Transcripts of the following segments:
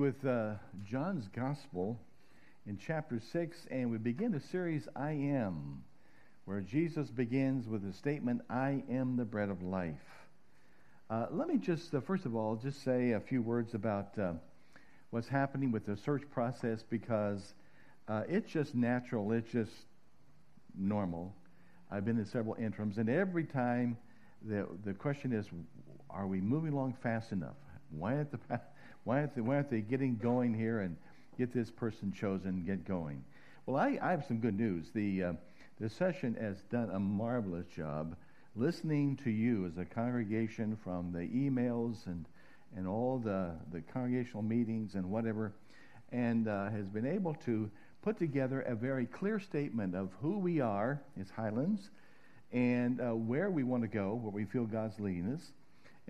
with uh, John's Gospel in chapter 6, and we begin the series I Am, where Jesus begins with the statement, I am the bread of life. Uh, let me just, uh, first of all, just say a few words about uh, what's happening with the search process because uh, it's just natural, it's just normal. I've been in several interims, and every time the, the question is, are we moving along fast enough? Why aren't, the, why, aren't they, why aren't they getting going here and get this person chosen, get going? Well, I, I have some good news. The, uh, the session has done a marvelous job listening to you as a congregation from the emails and, and all the, the congregational meetings and whatever, and uh, has been able to put together a very clear statement of who we are as Highlands and uh, where we want to go, where we feel God's leading us,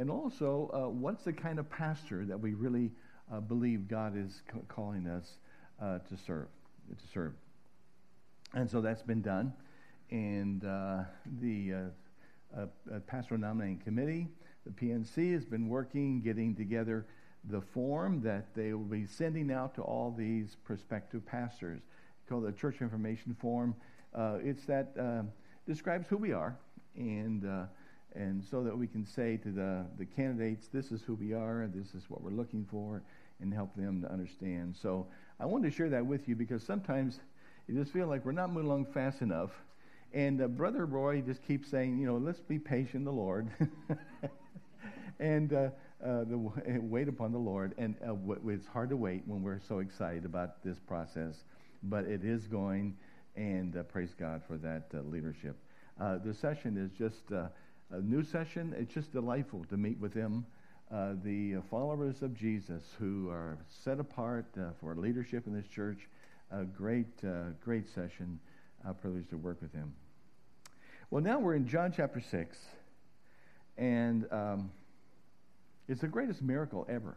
and also uh, what's the kind of pastor that we really uh, believe God is c- calling us uh, to serve, to serve. And so that's been done, and uh, the uh, pastoral nominating committee, the PNC, has been working, getting together the form that they will be sending out to all these prospective pastors, called the Church Information Form. it's that describes who we are, and uh, and so that we can say to the the candidates, this is who we are, this is what we're looking for, and help them to understand. So I wanted to share that with you because sometimes you just feel like we're not moving along fast enough. And uh, Brother Roy just keeps saying, you know, let's be patient the Lord. and uh, uh, the, wait upon the Lord. And uh, w- it's hard to wait when we're so excited about this process, but it is going and uh, praise God for that uh, leadership. The session is just a new session. It's just delightful to meet with them, uh, the followers of Jesus who are set apart uh, for leadership in this church. A great, great session. A privilege to work with him. Well, now we're in John chapter 6, and um, it's the greatest miracle ever.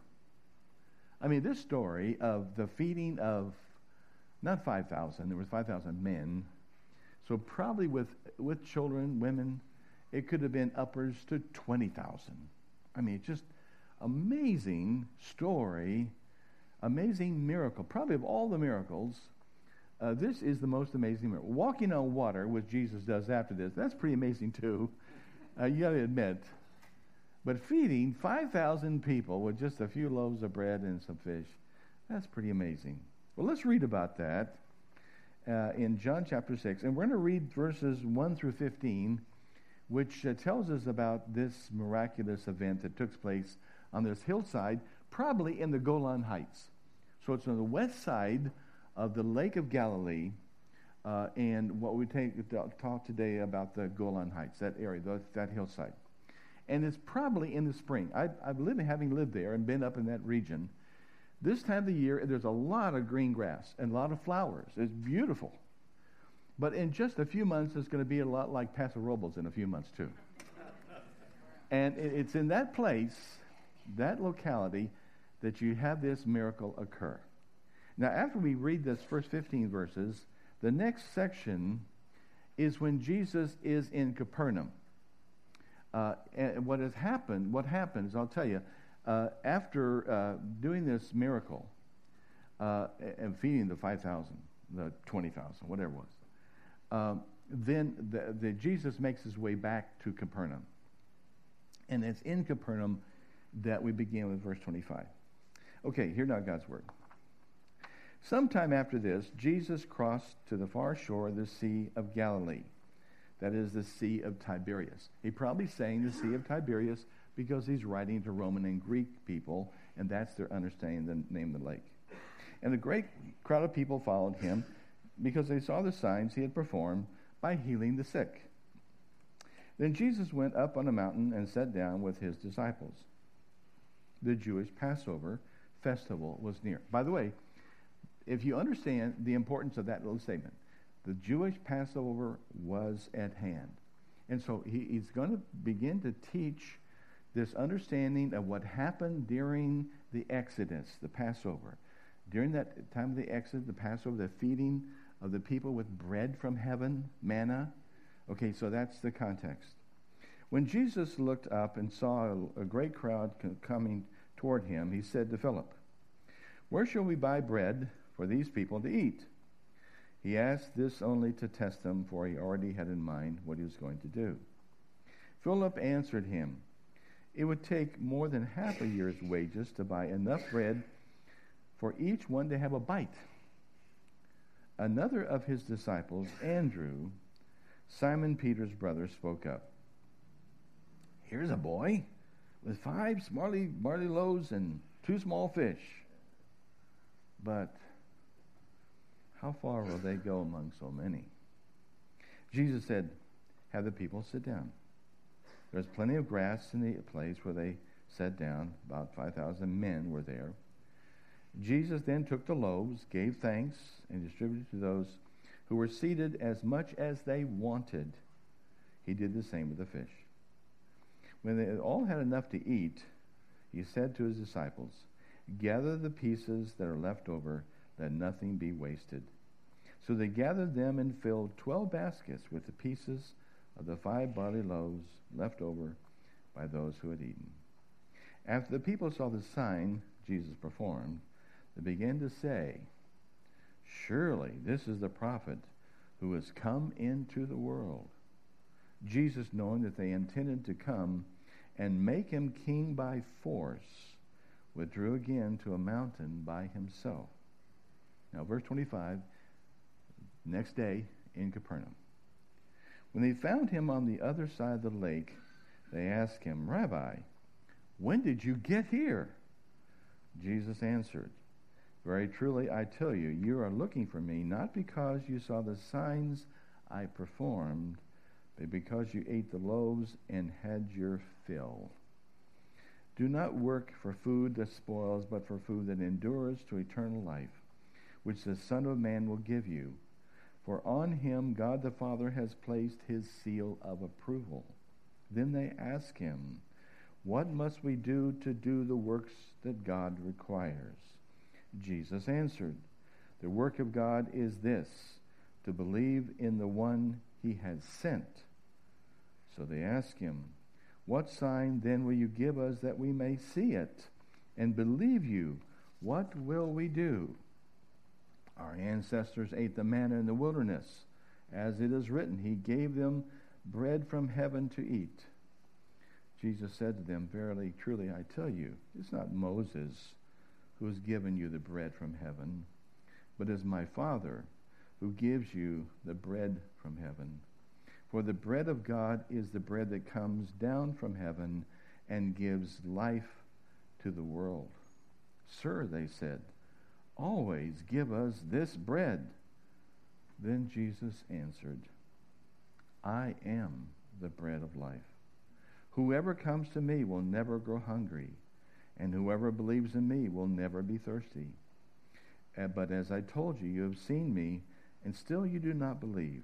I mean, this story of the feeding of not 5,000, there was 5,000 men. So probably with, with children, women, it could have been uppers to 20,000. I mean, just amazing story, amazing miracle. Probably of all the miracles, uh, this is the most amazing miracle. Walking on water, which Jesus does after this, that's pretty amazing too. Uh, you got to admit. But feeding 5,000 people with just a few loaves of bread and some fish, that's pretty amazing. Well, let's read about that uh, in John chapter 6. And we're going to read verses 1 through 15, which uh, tells us about this miraculous event that took place on this hillside, probably in the Golan Heights. So it's on the west side of the Lake of Galilee. Uh, and what we take, talk today about the Golan Heights, that area, the, that hillside. And it's probably in the spring. I, I've lived, having lived there and been up in that region, this time of the year, there's a lot of green grass and a lot of flowers. It's beautiful. But in just a few months, it's going to be a lot like Paso Robles in a few months, too. and it's in that place, that locality, that you have this miracle occur. Now, after we read this first 15 verses, the next section is when Jesus is in Capernaum. Uh, and what has happened, what happens, I'll tell you, uh, after uh, doing this miracle uh, and feeding the 5,000, the 20,000, whatever it was, um, then the, the Jesus makes his way back to Capernaum. And it's in Capernaum that we begin with verse 25. Okay, hear now God's word. Sometime after this, Jesus crossed to the far shore of the Sea of Galilee. That is the Sea of Tiberias. He probably saying the Sea of Tiberias because he's writing to Roman and Greek people, and that's their understanding the name of the lake. And a great crowd of people followed him because they saw the signs he had performed by healing the sick. Then Jesus went up on a mountain and sat down with his disciples. The Jewish Passover festival was near. By the way, if you understand the importance of that little statement, the Jewish Passover was at hand. And so he, he's going to begin to teach this understanding of what happened during the Exodus, the Passover. During that time of the Exodus, the Passover, the feeding of the people with bread from heaven, manna. Okay, so that's the context. When Jesus looked up and saw a, great crowd coming toward him, he said to Philip, Where shall we buy bread for these people to eat? He asked this only to test them, for he already had in mind what he was going to do. Philip answered him, It would take more than half a year's wages to buy enough bread for each one to have a bite. Another of his disciples, Andrew, Simon Peter's brother, spoke up. Here's a boy with five barley, barley loaves and two small fish. But how far will they go among so many? Jesus said, Have the people sit down. There's plenty of grass in the place where they sat down. About 5,000 men were there. Jesus then took the loaves, gave thanks, and distributed to those who were seated as much as they wanted. He did the same with the fish. When they all had enough to eat, he said to his disciples, Gather the pieces that are left over, that nothing be wasted. So they gathered them and filled twelve baskets with the pieces of the five barley loaves left over by those who had eaten. After the people saw the sign Jesus performed, they began to say, Surely this is the prophet who has come into the world. Jesus, knowing that they intended to come and make him king by force, withdrew again to a mountain by himself. Now, verse 25, next day in Capernaum. When they found him on the other side of the lake, they asked him, Rabbi, when did you get here? Jesus answered, Very truly I tell you, you are looking for me not because you saw the signs I performed, but because you ate the loaves and had your fill. Do not work for food that spoils, but for food that endures to eternal life, which the Son of Man will give you. For on him God the Father has placed his seal of approval. Then they ask him, What must we do to do the works that God requires? Jesus answered, The work of God is this, to believe in the one he has sent. So they ask him, What sign then will you give us that we may see it and believe you? What will we do? Our ancestors ate the manna in the wilderness. As it is written, He gave them bread from heaven to eat. Jesus said to them, Verily, truly, I tell you, it's not Moses who has given you the bread from heaven, but is my Father who gives you the bread from heaven. For the bread of God is the bread that comes down from heaven and gives life to the world. Sir, they said, always give us this bread. Then Jesus answered, I am the bread of life. Whoever comes to me will never grow hungry, and whoever believes in me will never be thirsty. Uh, but as I told you, you have seen me, and still you do not believe.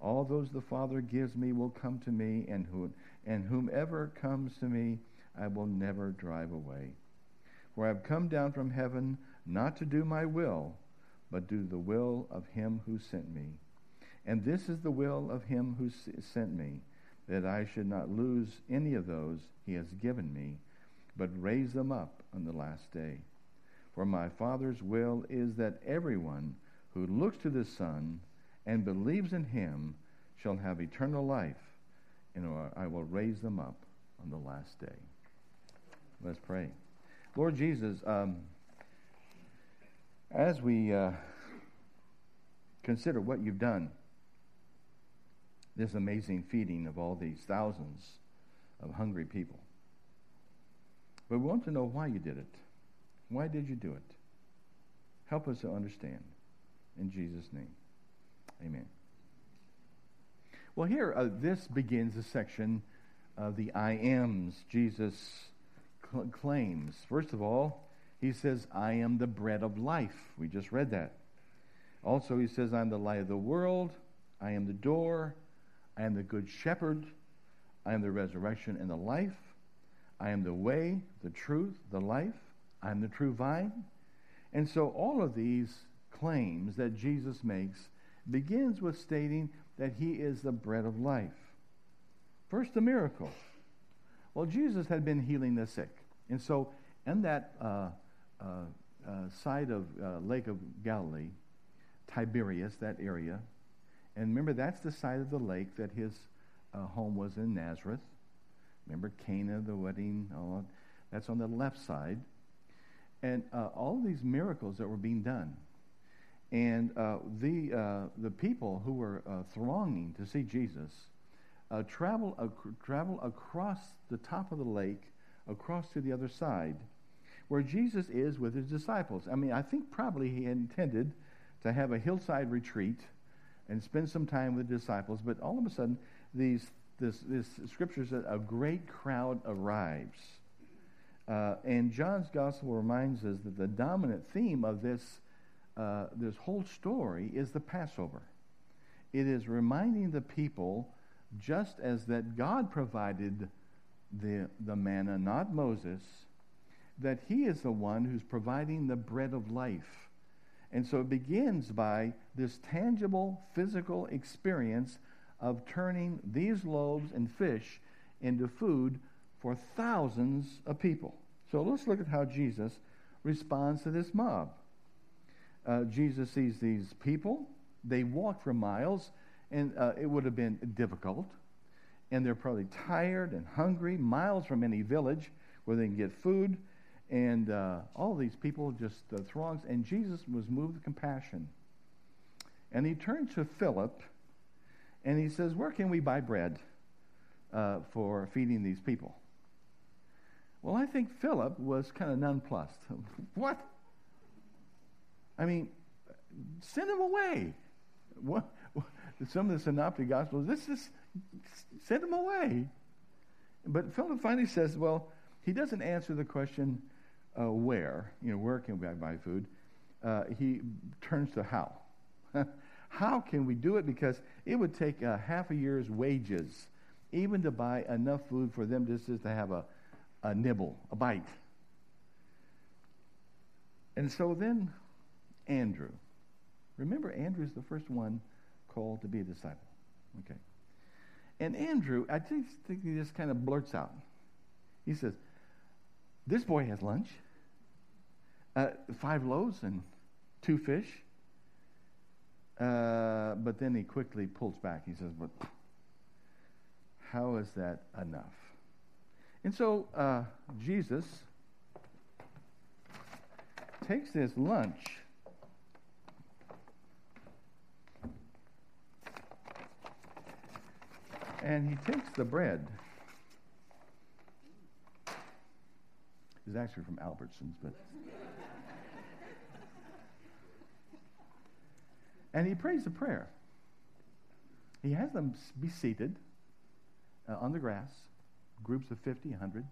All those the Father gives me will come to me, and, who, and whomever comes to me I will never drive away. For I have come down from heaven not to do my will, but do the will of him who sent me. And this is the will of him who sent me, that I should not lose any of those he has given me, but raise them up on the last day. For my Father's will is that everyone who looks to the Son and believes in him shall have eternal life, and I will raise them up on the last day. Let's pray. Lord Jesus, um, as we uh, consider what you've done, this amazing feeding of all these thousands of hungry people, but we want to know why you did it. Why did you do it? Help us to understand. In Jesus' name, amen. Well, here, uh, this begins a section of the I ams Jesus cl- claims. First of all, he says, I am the bread of life. We just read that. Also, he says, I'm the light of the world. I am the door. I am the good shepherd. I am the resurrection and the life. I am the way, the truth, the life. I am the true vine. And so all of these claims that Jesus makes begins with stating that he is the bread of life. First, the miracle. Well, Jesus had been healing the sick. And so in that uh, uh, uh, side of uh, Lake of Galilee, Tiberias, that area. And remember, that's the side of the lake that his uh, home was in Nazareth. Remember Cana, the wedding, all that's on the left side. And uh, all these miracles that were being done. And uh, the, uh, the people who were uh, thronging to see Jesus uh, travel, ac- travel across the top of the lake, across to the other side, where Jesus is with his disciples. I mean, I think probably he intended to have a hillside retreat and spend some time with the disciples, but all of a sudden, these, this, this scripture says a great crowd arrives. Uh, and John's gospel reminds us that the dominant theme of this, uh, this whole story is the Passover. It is reminding the people, just as that God provided the, the manna, not Moses, that he is the one who's providing the bread of life. And so it begins by this tangible physical experience of turning these loaves and fish into food for thousands of people. So let's look at how Jesus responds to this mob. Uh, Jesus sees these people. They walk for miles, and uh, it would have been difficult. And they're probably tired and hungry, miles from any village where they can get food. And uh, all these people just uh, throngs. And Jesus was moved with compassion. And he turned to Philip and he says, Where can we buy bread uh, for feeding these people? Well, I think Philip was kind of nonplussed. what? I mean, send him away. What, some of the synoptic gospels, this is send him away. But Philip finally says, well, he doesn't answer the question, uh, where, you know, where can we buy food? Uh, he turns to how. how can we do it? Because it would take a half a year's wages even to buy enough food for them just, just to have a, a nibble, a bite. And so then Andrew. Remember, Andrew is the first one called to be a disciple. Okay. And Andrew, I just think he just kind of blurts out. He says, This boy has lunch, uh, five loaves and two fish. Uh, but then he quickly pulls back. He says, But how is that enough? And so uh, Jesus takes this lunch. And he takes the bread. It's actually from Albertsons, but. And he prays a prayer. He has them be seated uh, on the grass groups of 50, 100.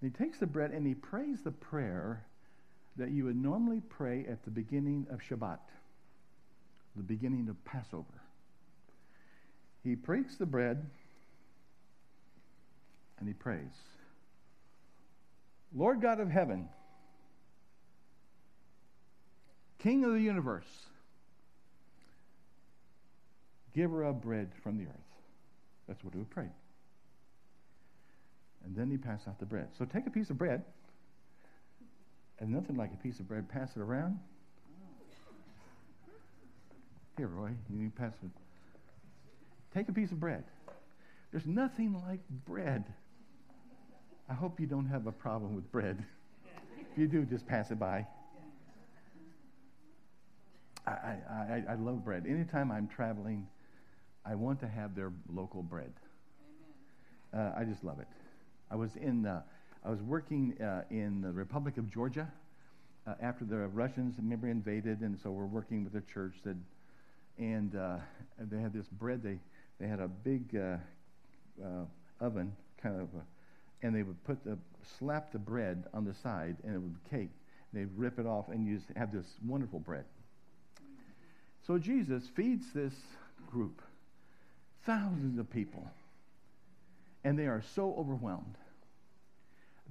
And he takes the bread and he prays the prayer that you would normally pray at the beginning of Shabbat, the beginning of Passover. He breaks the bread and he prays Lord God of heaven, King of the universe, giver of bread from the earth. That's what he would pray. And then he passed out the bread. So take a piece of bread, and nothing like a piece of bread, pass it around. Here, Roy, you need to pass it. Take a piece of bread. There's nothing like bread. I hope you don't have a problem with bread. If you do, just pass it by. I, I, I, love bread. Anytime I'm traveling, I want to have their local bread. Uh, I just love it. I was in, uh, I was working uh, in the Republic of Georgia uh, after the Russians, remember, invaded, and so we're working with a church that, and uh, they had this bread. They they had a big uh, oven, kind of, a, and they would put the slap the bread on the side, and it would cake. They'd rip it off, and you just have this wonderful bread. So Jesus feeds this group, thousands of people and they are so overwhelmed.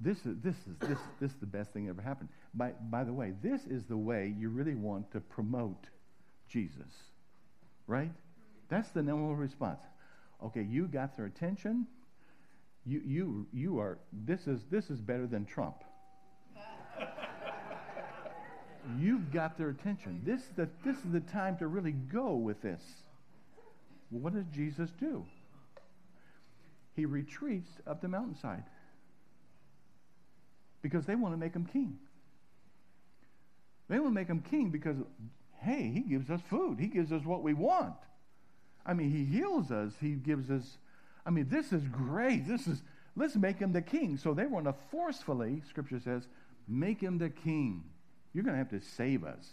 This is, this is, this, this is the best thing that ever happened. By, by the way, this is the way you really want to promote Jesus, right? That's the normal response. Okay, you got their attention. You, you, you are, this is, this is better than Trump. You've got their attention. This is the, this is the time to really go with this. What does Jesus do? He retreats up the mountainside because they want to make him king. They want to make him king because, hey, he gives us food. He gives us what we want. I mean, he heals us. He gives us, I mean, this is great. This is, let's make him the king. So they want to forcefully, scripture says, make him the king. You're going to have to save us.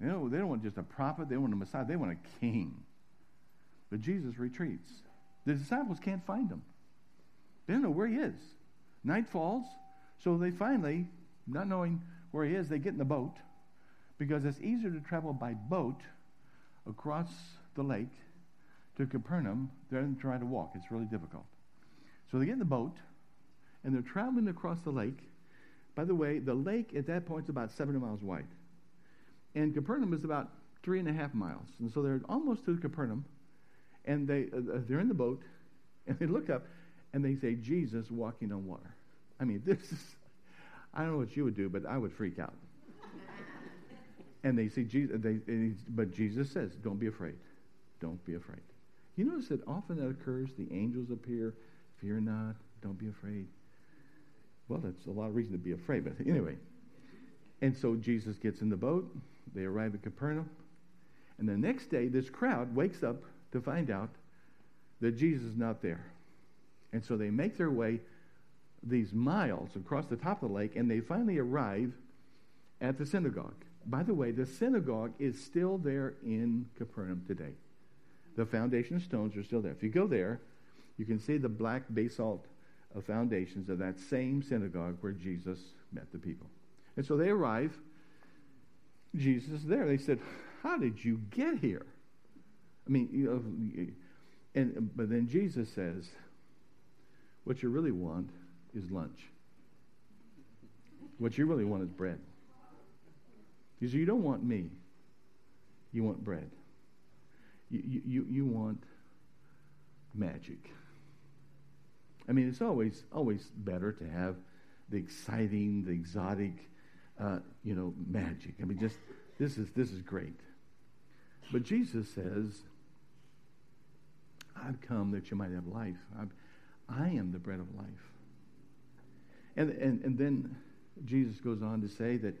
You know, they don't want just a prophet, they want a Messiah, they want a king. But Jesus retreats. The disciples can't find him. They don't know where he is. Night falls, so they finally, not knowing where he is, they get in the boat because it's easier to travel by boat across the lake to Capernaum than try to walk. It's really difficult. So they get in the boat and they're traveling across the lake. By the way, the lake at that point is about 70 miles wide. And Capernaum is about three and a half miles. And so they're almost to Capernaum. And they, uh, they're in the boat and they look up and they say, Jesus walking on water. I mean, this is, I don't know what you would do, but I would freak out. and they see Jesus, they, but Jesus says, don't be afraid. Don't be afraid. You notice that often that occurs, the angels appear, fear not, don't be afraid. Well, that's a lot of reason to be afraid, but anyway. And so Jesus gets in the boat, they arrive at Capernaum, and the next day this crowd wakes up to find out that Jesus is not there. And so they make their way these miles across the top of the lake, and they finally arrive at the synagogue. By the way, the synagogue is still there in Capernaum today. The foundation stones are still there. If you go there, you can see the black basalt foundations of that same synagogue where Jesus met the people. And so they arrive. Jesus is there. They said, How did you get here? I mean, you know, and, but then Jesus says, What you really want is lunch. What you really want is bread. He said, You don't want me, you want bread. You, you, you want magic. I mean, it's always always better to have the exciting, the exotic, uh, you know, magic. I mean, just this is this is great. But Jesus says, "I've come that you might have life. I've, I am the bread of life." And, and, and then Jesus goes on to say that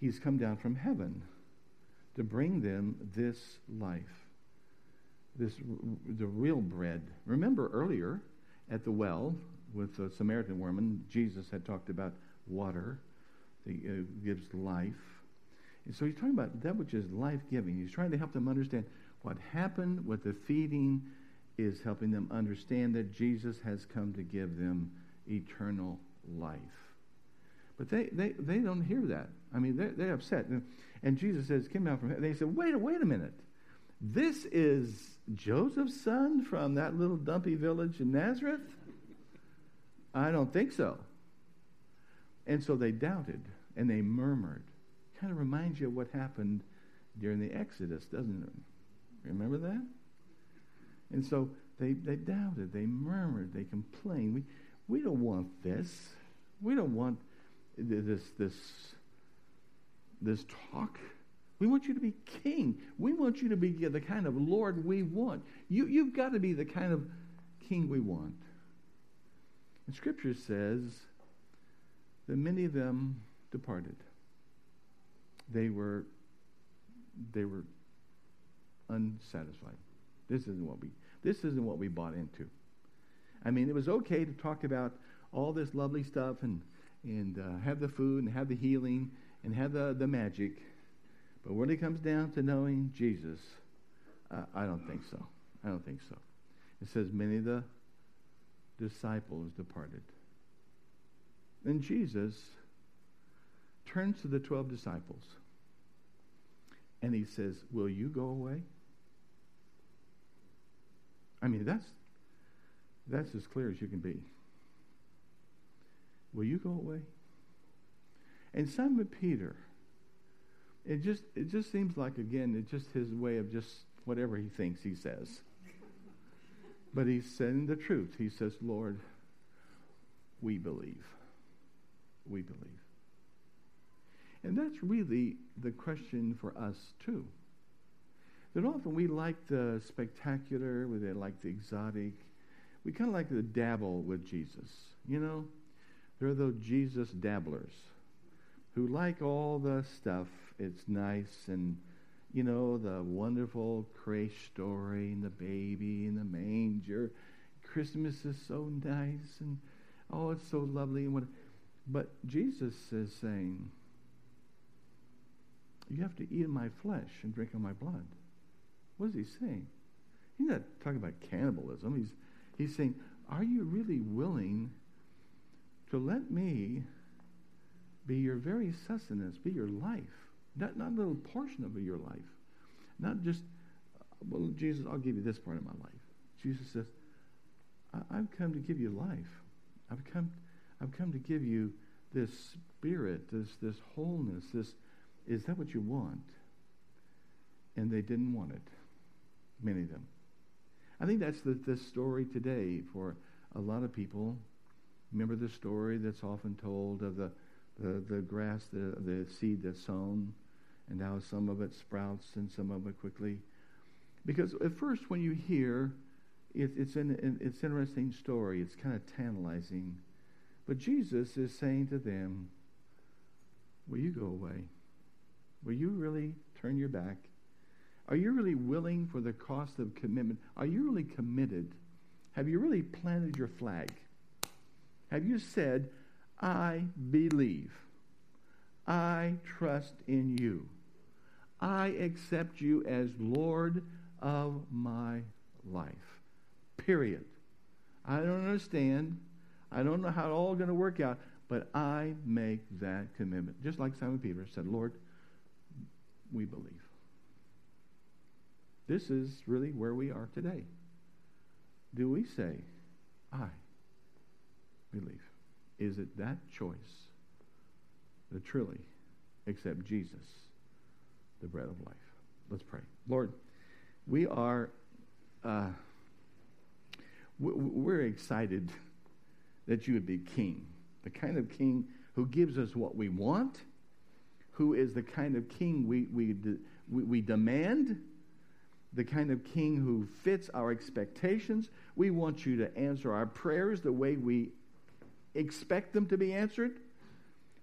he's come down from heaven to bring them this life, this the real bread. Remember earlier at the well with the Samaritan woman, Jesus had talked about water that uh, gives life. And so he's talking about that which is life giving. He's trying to help them understand what happened with the feeding is helping them understand that Jesus has come to give them eternal life. But they, they, they don't hear that. I mean, they're, they're upset. And, and Jesus says, Come down from heaven. They said, wait, wait a minute. This is Joseph's son from that little dumpy village in Nazareth? I don't think so. And so they doubted and they murmured. Kind of reminds you of what happened during the Exodus, doesn't it? Remember that? And so they, they doubted, they murmured, they complained. We, we don't want this. We don't want this, this, this talk. We want you to be king. We want you to be the kind of Lord we want. You, you've got to be the kind of king we want. And Scripture says that many of them departed. They were, they were unsatisfied. This isn't what we, this isn't what we bought into. I mean, it was okay to talk about all this lovely stuff and, and uh, have the food and have the healing and have the, the magic. But when it comes down to knowing Jesus, uh, I don't think so. I don't think so. It says, many of the disciples departed. Then Jesus turns to the 12 disciples and he says, Will you go away? I mean, that's that's as clear as you can be. Will you go away? And Simon Peter, it just it just seems like again, it's just his way of just whatever he thinks he says. But he's saying the truth. He says, Lord, we believe. We believe. And that's really the question for us, too. That often we like the spectacular, we like the exotic. We kind of like to dabble with Jesus. You know, there are those Jesus dabblers who like all the stuff. It's nice and, you know, the wonderful creation story and the baby and the manger. Christmas is so nice and, oh, it's so lovely. And what, but Jesus is saying, you have to eat my flesh and drink of my blood. What is he saying? He's not talking about cannibalism. He's, he's saying, Are you really willing to let me be your very sustenance, be your life? Not, not a little portion of your life. Not just, well, Jesus, I'll give you this part of my life. Jesus says, I, have come to give you life. I've come, I've come to give you this spirit, this, this wholeness, this, is that what you want? And they didn't want it many of them. I think that's the, the story today for a lot of people. Remember the story that's often told of the, the, the grass, the, the seed that's sown, and how some of it sprouts and some of it quickly. Because at first, when you hear, it, it's an it's an interesting story. It's kind of tantalizing. But Jesus is saying to them, Will you go away? Will you really turn your back are you really willing for the cost of commitment? Are you really committed? Have you really planted your flag? Have you said, I believe. I trust in you. I accept you as Lord of my life. Period. I don't understand. I don't know how it's all going to work out, but I make that commitment. Just like Simon Peter said, Lord, we believe. This is really where we are today. Do we say, I believe? Is it that choice that truly accept Jesus, the bread of life? Let's pray. Lord, we are uh, we're excited that you would be king, the kind of king who gives us what we want, who is the kind of king we, we, we demand, the kind of king who fits our expectations. We want you to answer our prayers the way we expect them to be answered.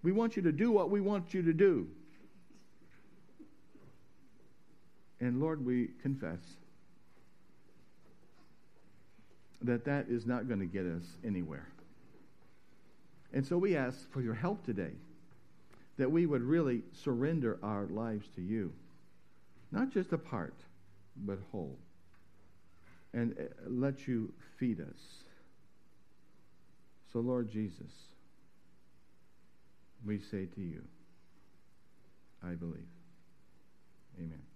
We want you to do what we want you to do. And Lord, we confess that that is not going to get us anywhere. And so we ask for your help today, that we would really surrender our lives to you, not just a part but whole. And uh, let you feed us. So, Lord Jesus, we say to you, I believe. Amen.